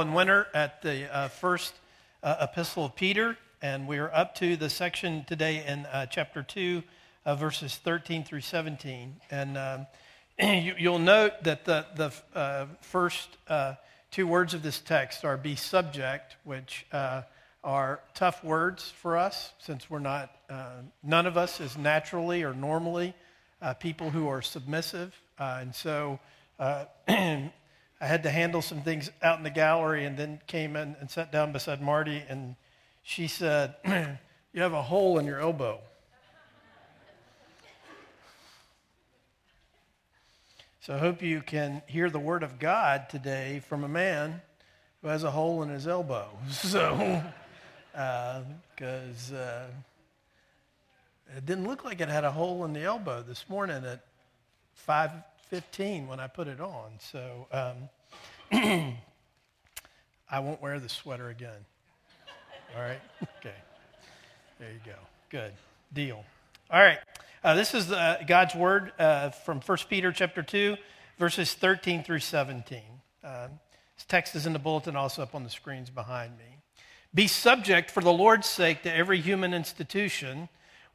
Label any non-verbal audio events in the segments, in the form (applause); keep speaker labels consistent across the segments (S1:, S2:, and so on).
S1: and Winter at the uh, first uh, epistle of Peter, and we're up to the section today in uh, chapter 2, uh, verses 13 through 17. And um, (clears throat) you, will note that the, the uh, first uh, two words of this text are be subject, which are tough words for us since we're not, none of us is naturally or normally people who are submissive. and so (clears throat) I had to handle some things out in the gallery and then came in and sat down beside Marty, and she said, (clears throat) You have a hole in your elbow. So I hope you can hear the word of God today from a man who has a hole in his elbow. (laughs) So, because uh, uh, it didn't look like it had a hole in the elbow this morning at 5 15 when I put it on. So um, (clears throat) I won't wear the sweater again. All right? Okay. There you go. Good. Deal. All right. Uh, this is uh, God's word uh, from 1 Peter chapter 2, verses 13 through 17. Um, this text is in the bulletin, also up on the screens behind me. Be subject for the Lord's sake to every human institution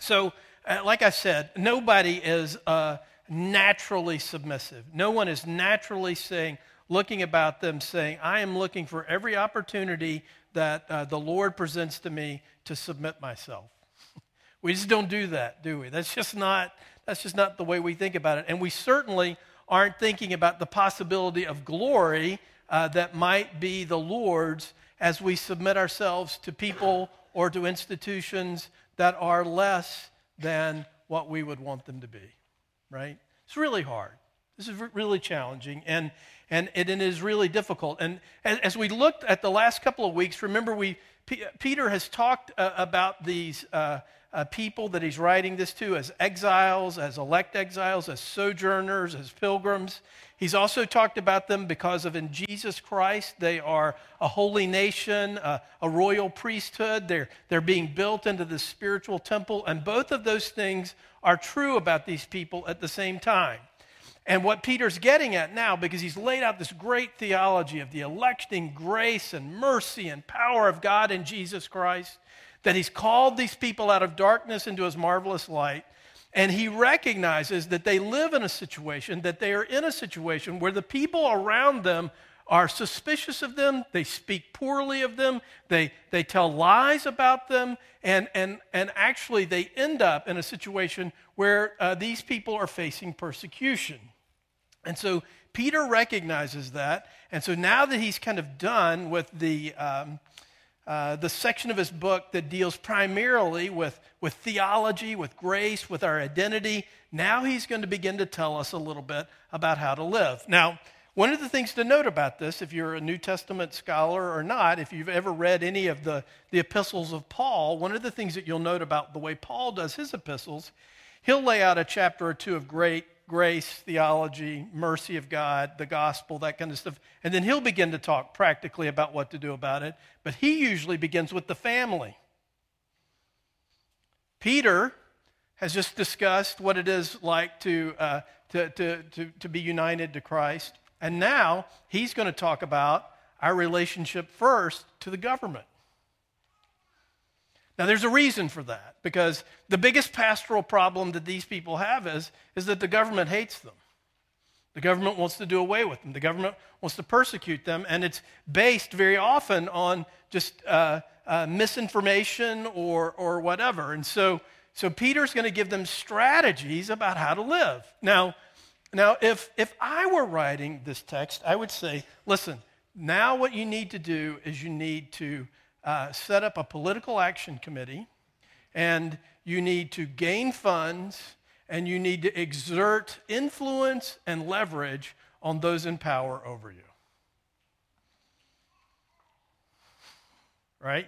S1: So, uh, like I said, nobody is uh, naturally submissive. No one is naturally saying, looking about them, saying, I am looking for every opportunity that uh, the Lord presents to me to submit myself. (laughs) we just don't do that, do we? That's just not, that's just not the way we think about it. And we certainly aren't thinking about the possibility of glory uh, that might be the Lord's as we submit ourselves to people or to institutions that are less than what we would want them to be, right? It's really hard. This is really challenging, and, and, it is really difficult. And as, we looked at the last couple of weeks, remember, we, Peter has talked uh, about these uh, uh, people that he's writing this to as exiles, as elect exiles, as sojourners, as pilgrims. He's also talked about them because of in Jesus Christ, they are a holy nation, a, a royal priesthood. They're, they're being built into the spiritual temple. And both of those things are true about these people at the same time. And what Peter's getting at now, because he's laid out this great theology of the electing grace and mercy and power of God in Jesus Christ, that he's called these people out of darkness into his marvelous light and he recognizes that they live in a situation, that they are in a situation where the people around them are suspicious of them, they speak poorly of them, they, they tell lies about them, and, and, and actually they end up in a situation where uh, these people are facing persecution. And so Peter recognizes that. And so now that he's kind of done with the, um, uh, the section of his book that deals primarily with, with theology, with grace, with our identity. Now he's going to begin to tell us a little bit about how to live. Now, one of the things to note about this, if you're a New Testament scholar or not, if you've ever read any of the, the epistles of Paul, one of the things that you'll note about the way Paul does his epistles, he'll lay out a chapter or two of great grace, theology, mercy of God, the gospel, that kind of stuff. And then he'll begin to talk practically about what to do about it. But he usually begins with the family. Peter has just discussed what it is like to, uh, to, to, to, to be united to Christ. And now he's going to talk about our relationship first to the government. Now, there's a reason for that because the biggest pastoral problem that these people have is, is that the government hates them. The government wants to do away with them. The government wants to persecute them, and it's based very often on just uh, uh, misinformation or, or whatever. And so, so Peter's going to give them strategies about how to live. Now, now if, if I were writing this text, I would say, listen, now what you need to do is you need to uh, set up a political action committee, and you need to gain funds, and you need to exert influence and leverage on those in power over you. right?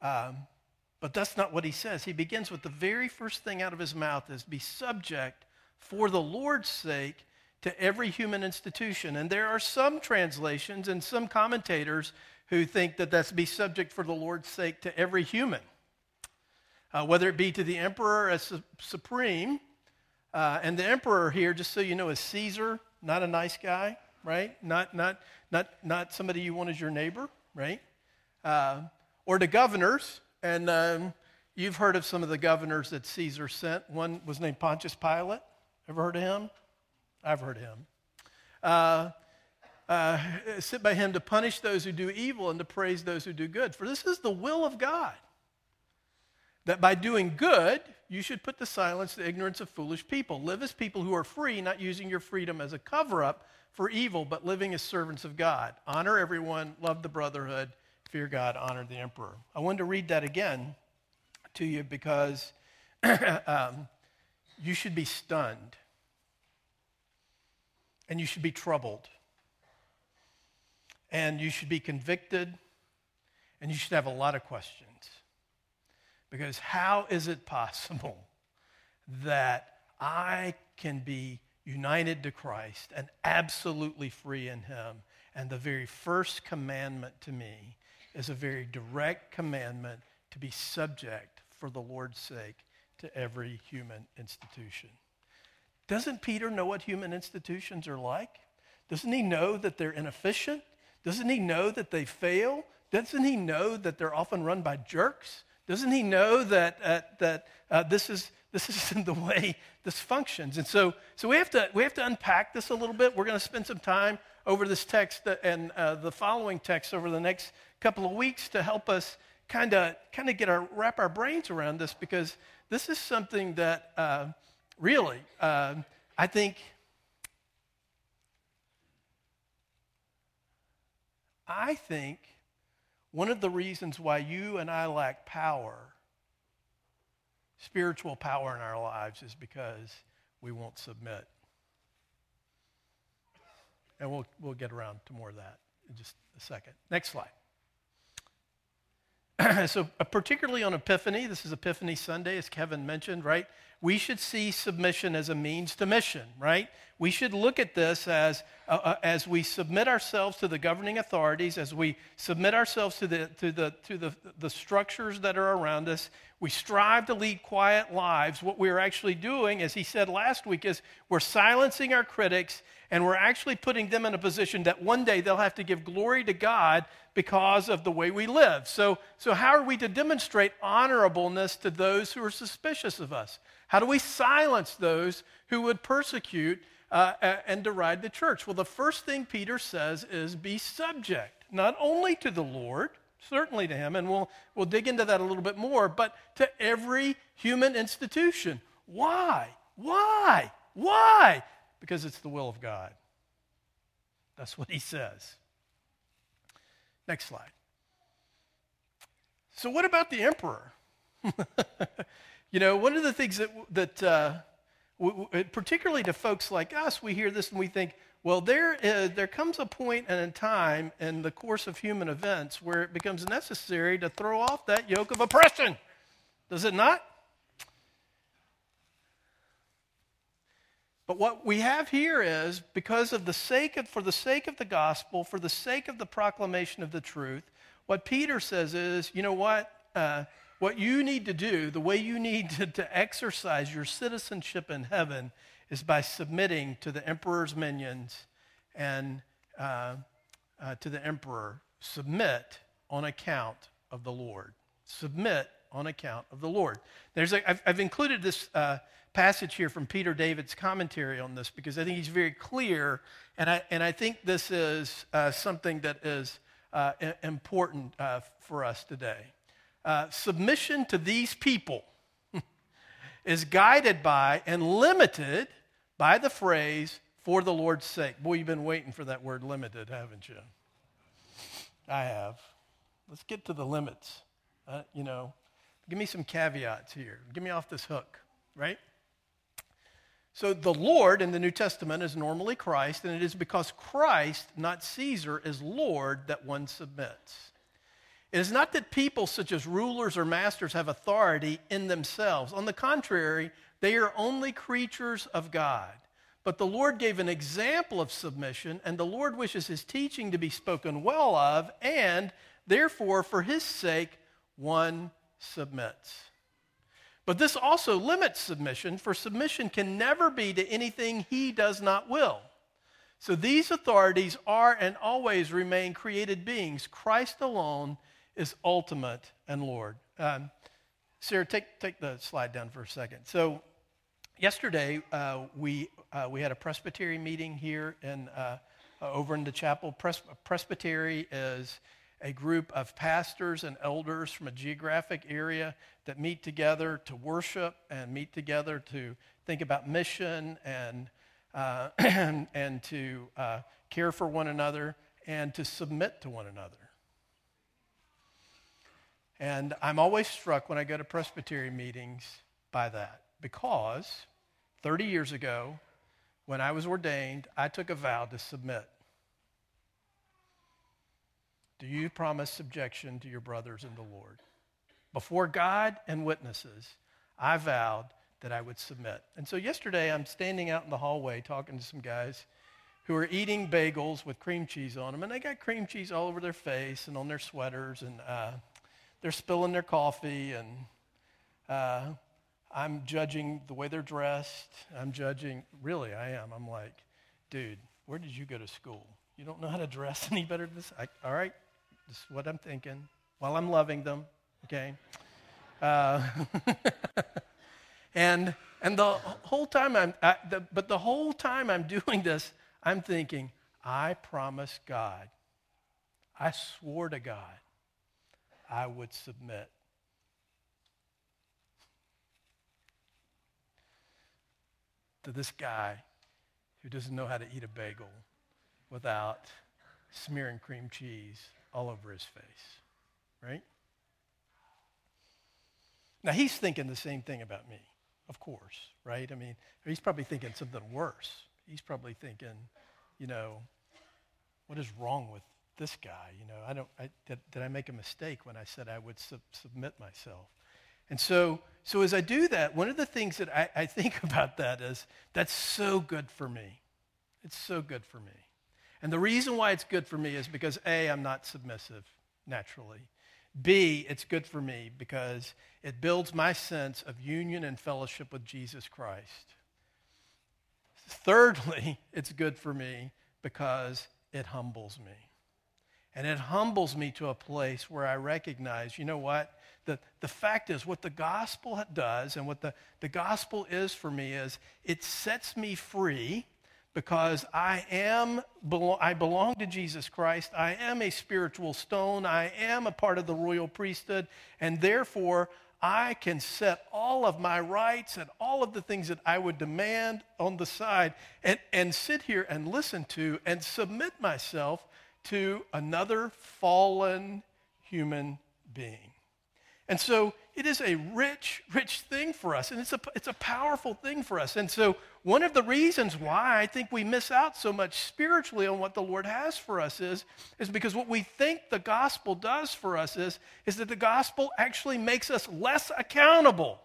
S1: Um, but that's not what he says. He begins with the very first thing out of his mouth is be subject for the Lord's sake to every human institution. And there are some translations and some commentators who think that that's be subject for the Lord's sake to every human, uh, whether it be to the emperor as su- supreme. Uh, and the emperor here, just so you know, is Caesar, not a nice guy, right? Not, not, not, not somebody you want as your neighbor, right? Uh, or to governors. And um, you've heard of some of the governors that Caesar sent. One was named Pontius Pilate. Ever heard of him? I've heard him. Uh, uh, sit by him to punish those who do evil and to praise those who do good. For this is the will of God, that by doing good, you should put to silence the ignorance of foolish people. Live as people who are free, not using your freedom as a cover up for evil, but living as servants of God. Honor everyone, love the brotherhood, fear God, honor the emperor. I wanted to read that again to you because (clears throat) um, you should be stunned and you should be troubled and you should be convicted and you should have a lot of questions. Because how is it possible (laughs) that I can be united to Christ and absolutely free in Him? And the very first commandment to me is a very direct commandment to be subject for the Lord's sake to every human institution. Doesn't Peter know what human institutions are like? Doesn't he know that they're inefficient? Doesn't he know that they fail? Doesn't he know that they're often run by jerks? Doesn't he know that, uh, that uh, this, is, this (laughs) isn't the way this functions? And so, so we, have to, we have to unpack this a little bit. We're going to spend some time over this text and uh, the following text over the next couple of weeks to help us kind of kind of get our wrap our brains around this because this is something that uh, really uh, I think I think one of the reasons why you and I lack power, spiritual power in our lives, is because we won't submit. And we'll, we'll get around to more of that in just a second. Next slide. (clears throat) so, uh, particularly on Epiphany, this is Epiphany Sunday, as Kevin mentioned, right? We should see submission as a means to mission, right? We should look at this as, uh, uh, as we submit ourselves to the governing authorities, as we submit ourselves to, the, to, the, to the, the structures that are around us. We strive to lead quiet lives. What we're actually doing, as he said last week, is we're silencing our critics and we're actually putting them in a position that one day they'll have to give glory to God because of the way we live. So, so how are we to demonstrate honorableness to those who are suspicious of us? How do we silence those who would persecute uh, and deride the church? Well, the first thing Peter says is be subject, not only to the Lord, certainly to him, and we'll, we'll dig into that a little bit more, but to every human institution. Why? Why? Why? Because it's the will of God. That's what he says. Next slide. So, what about the emperor? (laughs) you know, one of the things that, that uh, w- w- particularly to folks like us, we hear this and we think, well, there, is, there comes a point and a time in the course of human events where it becomes necessary to throw off that yoke of oppression. Does it not? But what we have here is because of the sake of, for the sake of the gospel, for the sake of the proclamation of the truth, what Peter says is, you know what? Uh, what you need to do, the way you need to, to exercise your citizenship in heaven, is by submitting to the emperor's minions and uh, uh, to the emperor. Submit on account of the Lord. Submit on account of the Lord. There's a, I've, I've included this uh, passage here from Peter Davids' commentary on this because I think he's very clear, and I, and I think this is uh, something that is uh, important uh, for us today. Uh, submission to these people (laughs) is guided by and limited by the phrase, for the Lord's sake. Boy, you've been waiting for that word limited, haven't you? I have. Let's get to the limits. Uh, you know, give me some caveats here. Give me off this hook, right? So the Lord in the New Testament is normally Christ, and it is because Christ, not Caesar, is Lord that one submits. It is not that people such as rulers or masters have authority in themselves. On the contrary, they are only creatures of God. But the Lord gave an example of submission, and the Lord wishes his teaching to be spoken well of, and therefore, for his sake, one submits. But this also limits submission, for submission can never be to anything he does not will. So these authorities are and always remain created beings. Christ alone is ultimate and Lord. Um, Sarah, take, take the slide down for a second. So yesterday uh, we, uh, we had a presbytery meeting here in, uh, over in the chapel. Pres- presbytery is a group of pastors and elders from a geographic area that meet together to worship and meet together to think about mission and, uh, (clears throat) and, to uh, care for one another and to submit to one another. And I'm always struck when I go to Presbyterian meetings by that because 30 years ago, when I was ordained, I took a vow to submit. Do you promise subjection to your brothers in the Lord? Before God and witnesses, I vowed that I would submit. And so yesterday, I'm standing out in the hallway talking to some guys who are eating bagels with cream cheese on them, and they got cream cheese all over their face and on their sweaters, and uh, they're spilling their coffee, and uh, I'm judging the way they're dressed. I'm judging, really, I am. I'm like, dude, where did you go to school? You don't know how to dress (laughs) any better than this? I, all right, this is what I'm thinking while I'm loving them, okay? Uh, (laughs) and and the whole time I'm, I, the, but the whole time I'm doing this, I'm thinking, I promised God, I swore to God, I would submit. To this guy who doesn't know how to eat a bagel without smearing cream cheese all over his face, right? Now, he's thinking the same thing about me, of course, right? I mean, he's probably thinking something worse. He's probably thinking, you know, what is wrong with this guy? You know, I don't, I, did, did I make a mistake when I said I would sub- submit myself? And so, so as I do that, one of the things that I, I think (laughs) about that is that's so good for me. It's so good for me. And the reason why it's good for me is because A, I'm not submissive naturally. B, it's good for me because it builds my sense of union and fellowship with Jesus Christ. Thirdly, (laughs) it's good for me because it humbles me. And it humbles me to a place where I recognize, you know what? The, the fact is, what the gospel does and what the, the gospel is for me is it sets me free because I am I belong to Jesus Christ. I am a spiritual stone. I am a part of the royal priesthood, and therefore I can set all of my rights and all of the things that I would demand on the side and, and sit here and listen to and submit myself to another fallen human being. And so it is a rich, rich thing for us, and it's a, it's a powerful thing for us. And so, one of the reasons why I think we miss out so much spiritually on what the Lord has for us is, is because what we think the gospel does for us is, is that the gospel actually makes us less accountable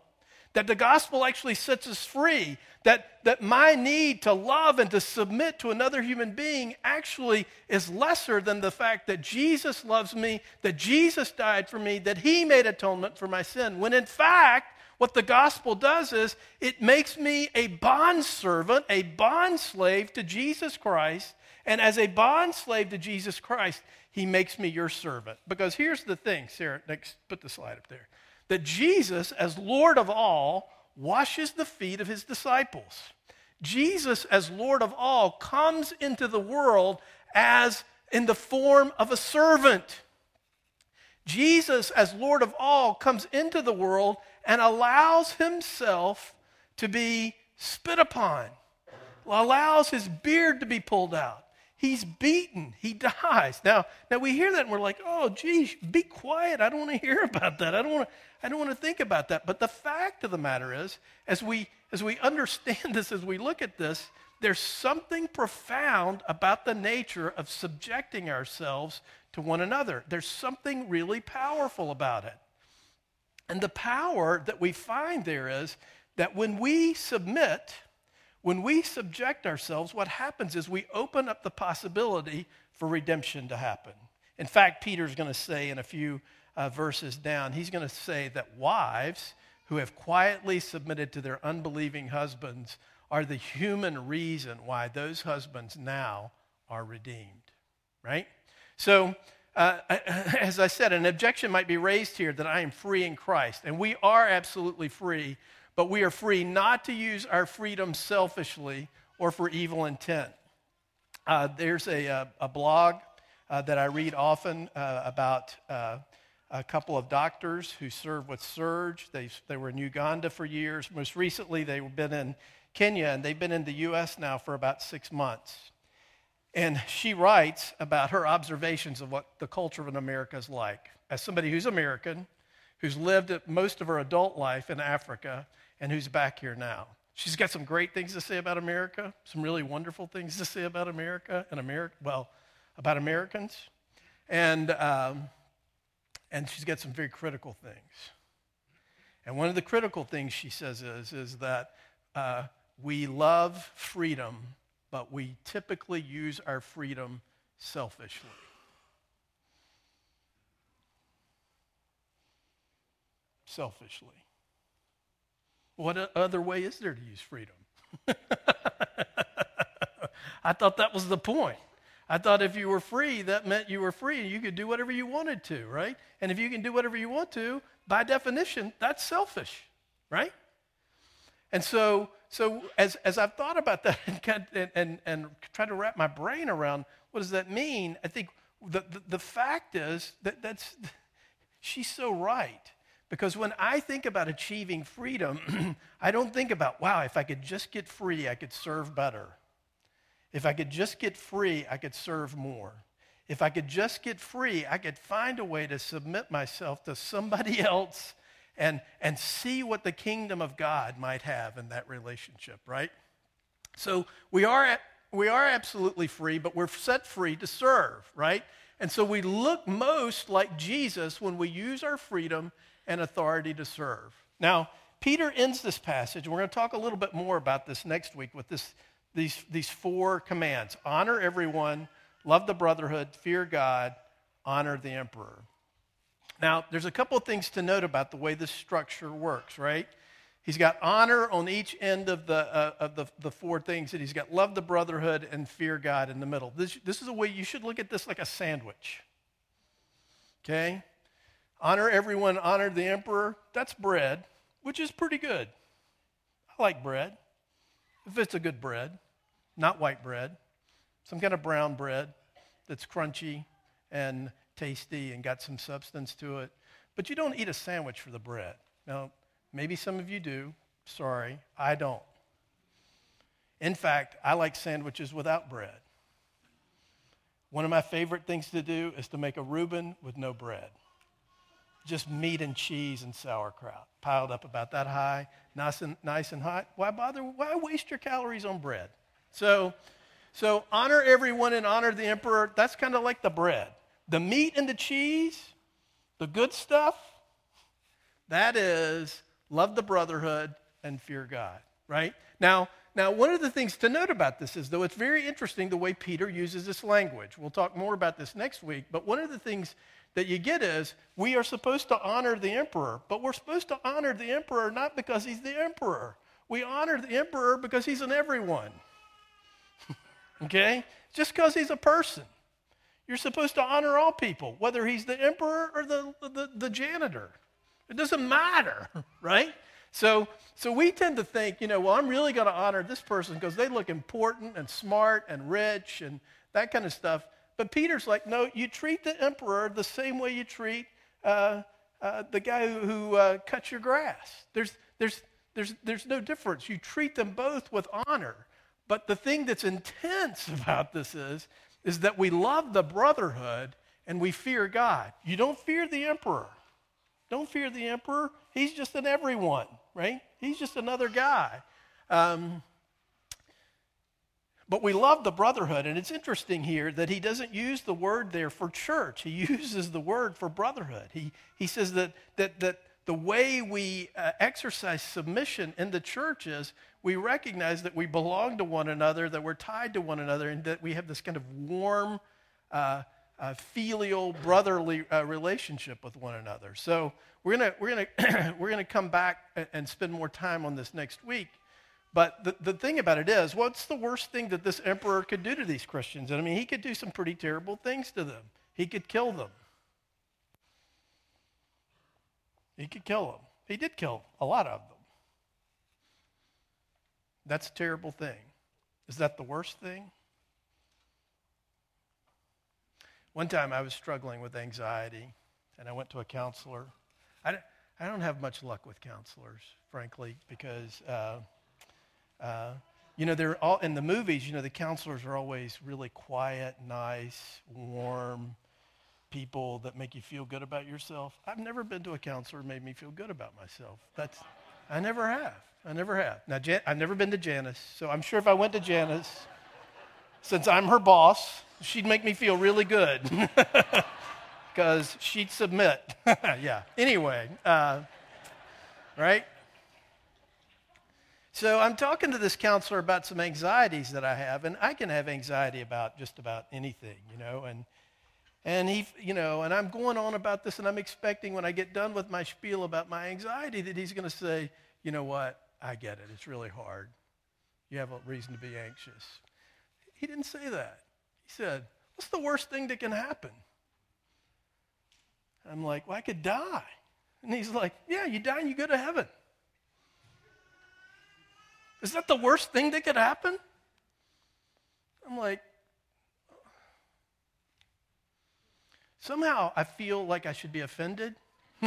S1: that the gospel actually sets us free, that, that my need to love and to submit to another human being actually is lesser than the fact that Jesus loves me, that Jesus died for me, that he made atonement for my sin. When in fact, what the gospel does is it makes me a bond servant, a bond slave to Jesus Christ. And as a bond slave to Jesus Christ, he makes me your servant. Because here's the thing, Sarah, next, put the slide up there that Jesus, as Lord of all, washes the feet of his disciples. Jesus, as Lord of all, comes into the world as in the form of a servant. Jesus, as Lord of all, comes into the world and allows himself to be spit upon, allows his beard to be pulled out. He's beaten. He dies. Now, now we hear that and we're like, oh, geez, be quiet. I don't want to hear (laughs) about that. I don't want to, I don't want to think about that. But the fact of the matter is, as we, as we (laughs) understand this, as we look at this, there's something profound about the nature of subjecting ourselves to one another. There's something really powerful about it. And the power that we find there is that when we submit, when we subject ourselves, what happens is we open up the possibility for redemption to happen. In fact, Peter's going to say in a few uh, verses down, he's going to say that wives who have quietly submitted to their unbelieving husbands are the human reason why those husbands now are redeemed, right? So, uh, (laughs) as I said, an objection might be raised here that I am free in Christ, and we are absolutely free but we are free not to use our freedom selfishly or for evil intent. Uh, there's a, a, a blog uh, that I read often uh, about uh, a couple of doctors who served with Serge. They, they were in Uganda for years. Most recently, they've been in Kenya, and they've been in the U.S. now for about six months. And she writes about her observations of what the culture of America is like. As somebody who's American, who's lived most of her adult life in Africa, and who's back here now. She's got some great things to say about America, some really wonderful things to say about America and America, well, about Americans. And, um, and she's got some very critical things. And one of the critical things she says is, is that uh, we love freedom, but we typically use our freedom selfishly. Selfishly. What other way is there to use freedom? (laughs) I thought that was the point. I thought if you were free, that meant you were free and you could do whatever you wanted to, right? And if you can do whatever you want to, by definition, that's selfish, right? And so, so as, as I've thought about that (laughs) and, and, and tried to wrap my brain around what does that mean, I think the, the, the fact is that that's, (laughs) she's so right. Because when I think about achieving freedom, (clears throat) I don't think about, wow, if I could just get free, I could serve better. If I could just get free, I could serve more. If I could just get free, I could find a way to submit myself to somebody (laughs) else and, and see what the kingdom of God might have in that relationship, right? So we are, we are absolutely free, but we're set free to serve, right? And so we look most like Jesus when we use our freedom and authority to serve. Now, Peter ends this passage, and we're going to talk a little bit more about this next week with this, these, these four commands honor everyone, love the brotherhood, fear God, honor the emperor. Now, there's a couple of things to note about the way this structure works, right? He's got honor on each end of the, uh, of the, the four things, and he's got love the brotherhood and fear God in the middle. This, this is a way you should look at this like a sandwich. Okay? Honor everyone, honor the emperor, that's bread, which is pretty good. I like bread, if it's a good bread, not white bread, some kind of brown bread that's crunchy and tasty and got some substance to it. But you don't eat a sandwich for the bread. Now, maybe some of you do. Sorry, I don't. In fact, I like sandwiches without bread. One of my favorite things to do is to make a Reuben with no bread just meat and cheese and sauerkraut piled up about that high, nice and, nice and hot. Why bother? Why waste your calories on bread? So, so honor everyone and honor the emperor. That's kind of like the bread. The meat and the cheese, the good stuff, that is love the brotherhood and fear God, right? Now, now, one of the things to note about this is, though, it's very interesting the way Peter uses this language. We'll talk more about this next week, but one of the things that you get is we are supposed to honor the emperor, but we're supposed to honor the emperor not because he's the emperor. We honor the emperor because he's an everyone. (laughs) okay? Just because he's a person. You're supposed to honor all people, whether he's the emperor or the, the, the janitor. It doesn't matter, (laughs) right? So, so we tend to think, you know, well, I'm really going to honor this person because they look important and smart and rich and that kind of stuff. But Peter's like, no, you treat the emperor the same way you treat uh, uh, the guy who, who uh, cuts your grass. There's, there's, there's, there's no difference. You treat them both with honor. But the thing that's intense (laughs) about this is, is that we love the brotherhood and we fear God. You don't fear the emperor. Don't fear the emperor. He's just an everyone, right? He's just another guy. Um, but we love the brotherhood, and it's interesting here that he doesn't use the word there for church. He (laughs) uses the word for brotherhood. He, he says that, that, that the way we uh, exercise submission in the church is we recognize that we belong to one another, that we're tied to one another, and that we have this kind of warm, uh, uh, filial, brotherly uh, relationship with one another. So we're gonna we're gonna (clears throat) we're gonna come back and spend more time on this next week. But the, the thing about it is, what's the worst thing that this emperor could do to these Christians? And I mean, he could do some pretty terrible things to them. He could kill them. He could kill them. He did kill a lot of them. That's a terrible thing. Is that the worst thing? One time I was struggling with anxiety, and I went to a counselor. I, I don't have much luck with counselors, frankly, because, uh, uh, you know, they're all in the movies, you know, the counselors are always really quiet, nice, warm people that make you feel good about yourself. I've never been to a counselor who made me feel good about myself. That's, I never have. I never have. Now, Jan- I've never been to Janice, so I'm sure if I went to Janice, since I'm her boss, she'd make me feel really good (laughs) because she'd submit. (laughs) yeah. Anyway, uh, right? So I'm talking to this counselor about some anxieties that I have, and I can have anxiety about just about anything, you know, and and he, you know, and I'm going on about this, and I'm expecting when I get done with my spiel about my anxiety that he's going to say, you know what, I get it. It's really hard. You have a reason to be anxious. He didn't say that. He said, What's the worst thing that can happen? I'm like, Well, I could die. And he's like, Yeah, you die and you go to heaven. Is that the worst thing that could happen? I'm like, Somehow I feel like I should be offended. (laughs)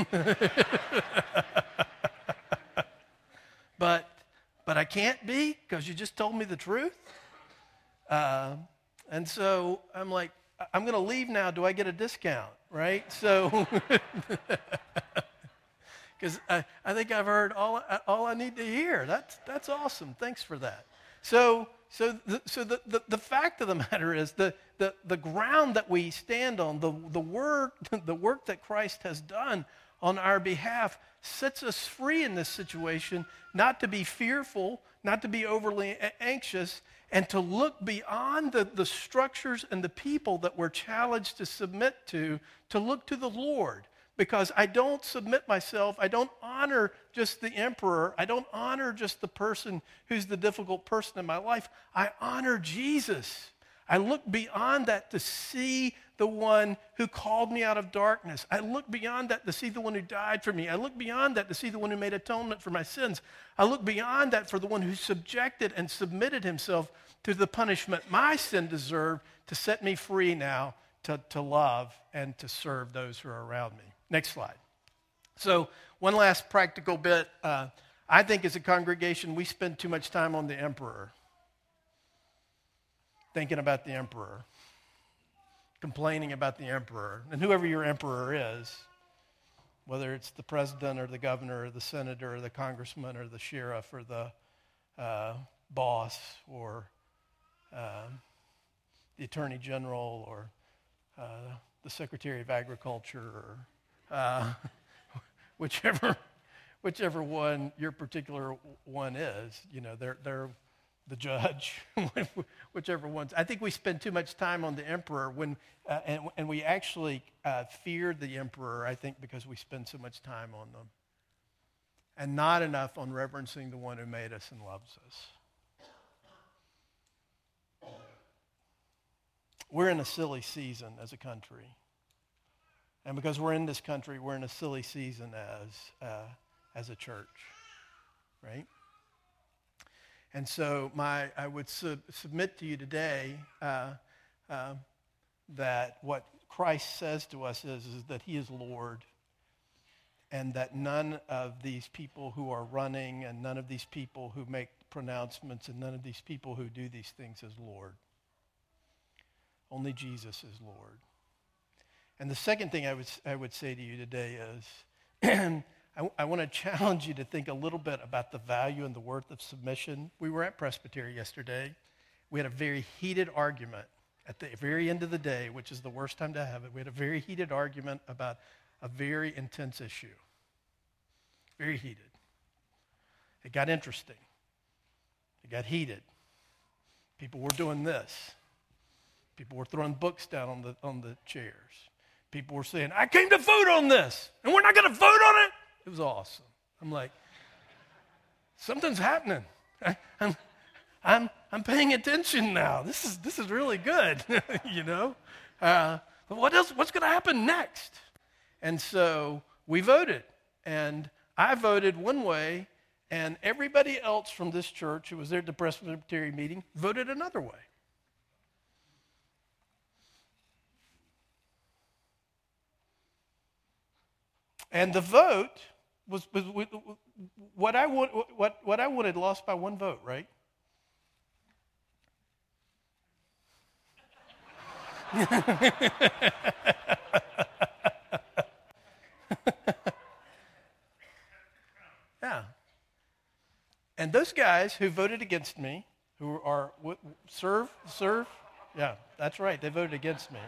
S1: but, but I can't be because you just told me the truth. Uh, and so I'm like, I'm going to leave now. Do I get a discount? Right? So, (laughs) because I, I think I've heard all, uh, all I need to hear. That's, that's awesome. Thanks for that. So, so, the, so the, the, the, fact of the (laughs) matter is the, the, the ground that we stand on, the, the, work, (laughs) the work that Christ has done on our behalf sets us free in this situation, not to be fearful, not to be overly anxious, and to look beyond the, the structures and the people that we're challenged to submit to, to look to the Lord because I don't submit myself. I don't honor just the emperor. I don't honor just the person who's the difficult person in my life. I honor Jesus. I look beyond that to see the one who called me out of darkness. I look beyond that to see the one who died for me. I look beyond that to see the one who made atonement for my sins. I look beyond that for the one who subjected and submitted himself to the punishment my sin deserved to set me free now to, to love and to serve those who are around me. Next slide. So, one last practical bit. Uh, I think as a congregation, we spend too much time on the emperor, thinking about the emperor, complaining about the emperor, and whoever your emperor is, whether it's the president or the governor or the senator or the congressman or the sheriff or the uh, boss or uh, the attorney general or uh, the secretary of agriculture or uh, (laughs) whichever, whichever one your particular one is. You know, they're, they're the judge, (laughs) whichever ones. I think we spend too much time on the emperor when, uh, and, and we actually uh, fear the emperor, I think, because we spend so much time on them. And not enough on reverencing the one who made us and loves us. We're in a silly season as a country. And because we're in this country, we're in a silly season as, uh, as a church, right? And so my, I would sub- submit to you today uh, uh, that what Christ says to us is, is that he is Lord and that none of these people who are running and none of these people who make pronouncements and none of these people who do these things is Lord. Only Jesus is Lord. And the second thing I would, I would say to you today is (clears throat) I, I want to challenge you to think a little bit about the value and the worth of submission. We were at Presbytery yesterday. We had a very heated argument at the very end of the day, which is the worst time to have it. We had a very heated argument about a very intense issue. Very heated. It got interesting. It got heated. People were doing this. People were throwing books down on the, on the chairs. People were saying, I came to vote on this, and we're not going to vote on it. It was awesome. I'm like, something's happening. I, I'm, I'm, I'm paying attention now. This is, this is really good, (laughs) you know? Uh, what else, what's going to happen next? And so we voted. And I voted one way, and everybody else from this church who was there at the Presbytery meeting voted another way. And the vote was, was, was what, I want, what, what I wanted lost by one vote, right? (laughs) yeah. And those guys who voted against me, who are serve, serve, yeah, that's right, they voted against me.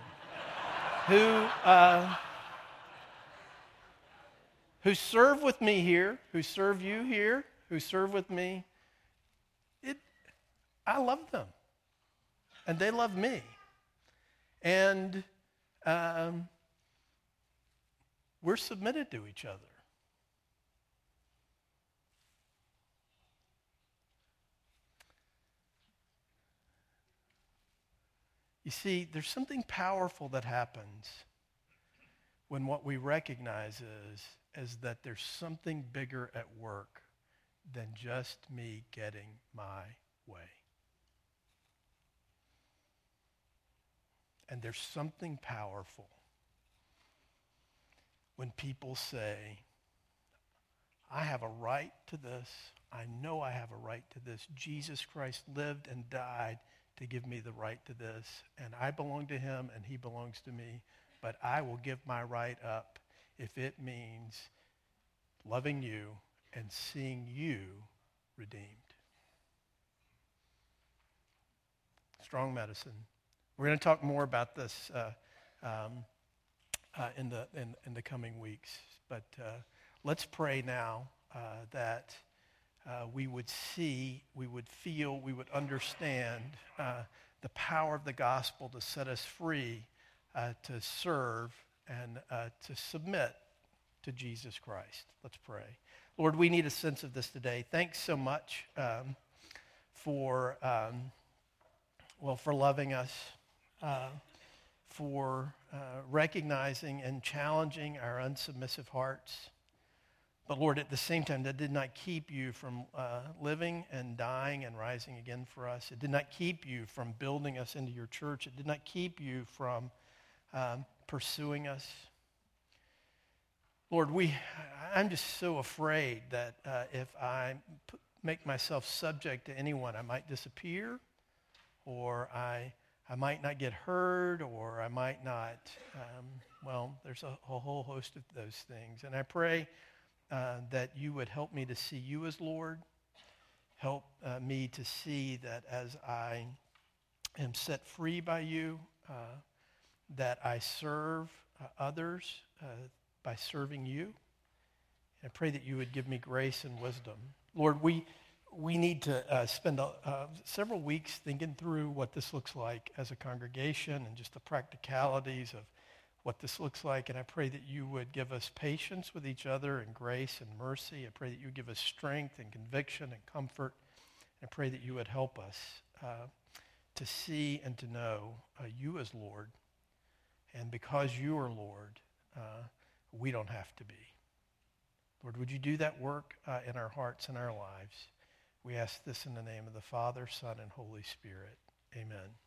S1: who, uh, who serve with me here, who serve you here, who serve with me, it, I love them. And they love me. And um, we're submitted to each other. You see, there's something powerful that happens when what we recognize is is that there's something bigger at work than just me getting my way. And there's something powerful when people say, I have a right to this. I know I have a right to this. Jesus Christ lived and died to give me the right to this. And I belong to him and he belongs to me. But I will give my right up if it means loving you and seeing you redeemed. Strong medicine. We're going to talk more about this uh, um, uh, in, the, in, in, the coming weeks. But uh, let's pray now uh, that uh, we would see, we would feel, we would understand uh, the power of the gospel to set us free to serve and to submit to Jesus Christ. Let's pray. Lord, we need a sense of this today. Thanks so much um, for, um, well, for loving us, uh, for uh, recognizing and challenging our unsubmissive hearts. But Lord, at the same time, that did not keep you from uh, living and dying and rising again for us. It did not keep you from building us into your church. It did not keep you from um, pursuing us. Lord, we, I'm just so afraid that uh, if I p- make myself subject to anyone, I might disappear, or I, I might not get heard, or I might not, um, well, there's a, a, whole host of those things. And I pray uh, that you would help me to see you as Lord, help uh, me to see that as I am set free by you, uh, that I serve uh, others uh, by serving you. And I pray that you would give me grace and wisdom. Lord, we, we need to uh, spend several weeks thinking through what this looks like as a congregation and just the practicalities of what this looks like. And I pray that you would give us patience with each other and grace and mercy. I pray that you give us strength and conviction and comfort. I pray that you would help us uh, to see and to know uh, you as Lord. And because you are Lord, uh, we don't have to be. Lord, would you do that work uh, in our hearts and our lives? We ask this in the name of the Father, Son, and Holy Spirit. Amen.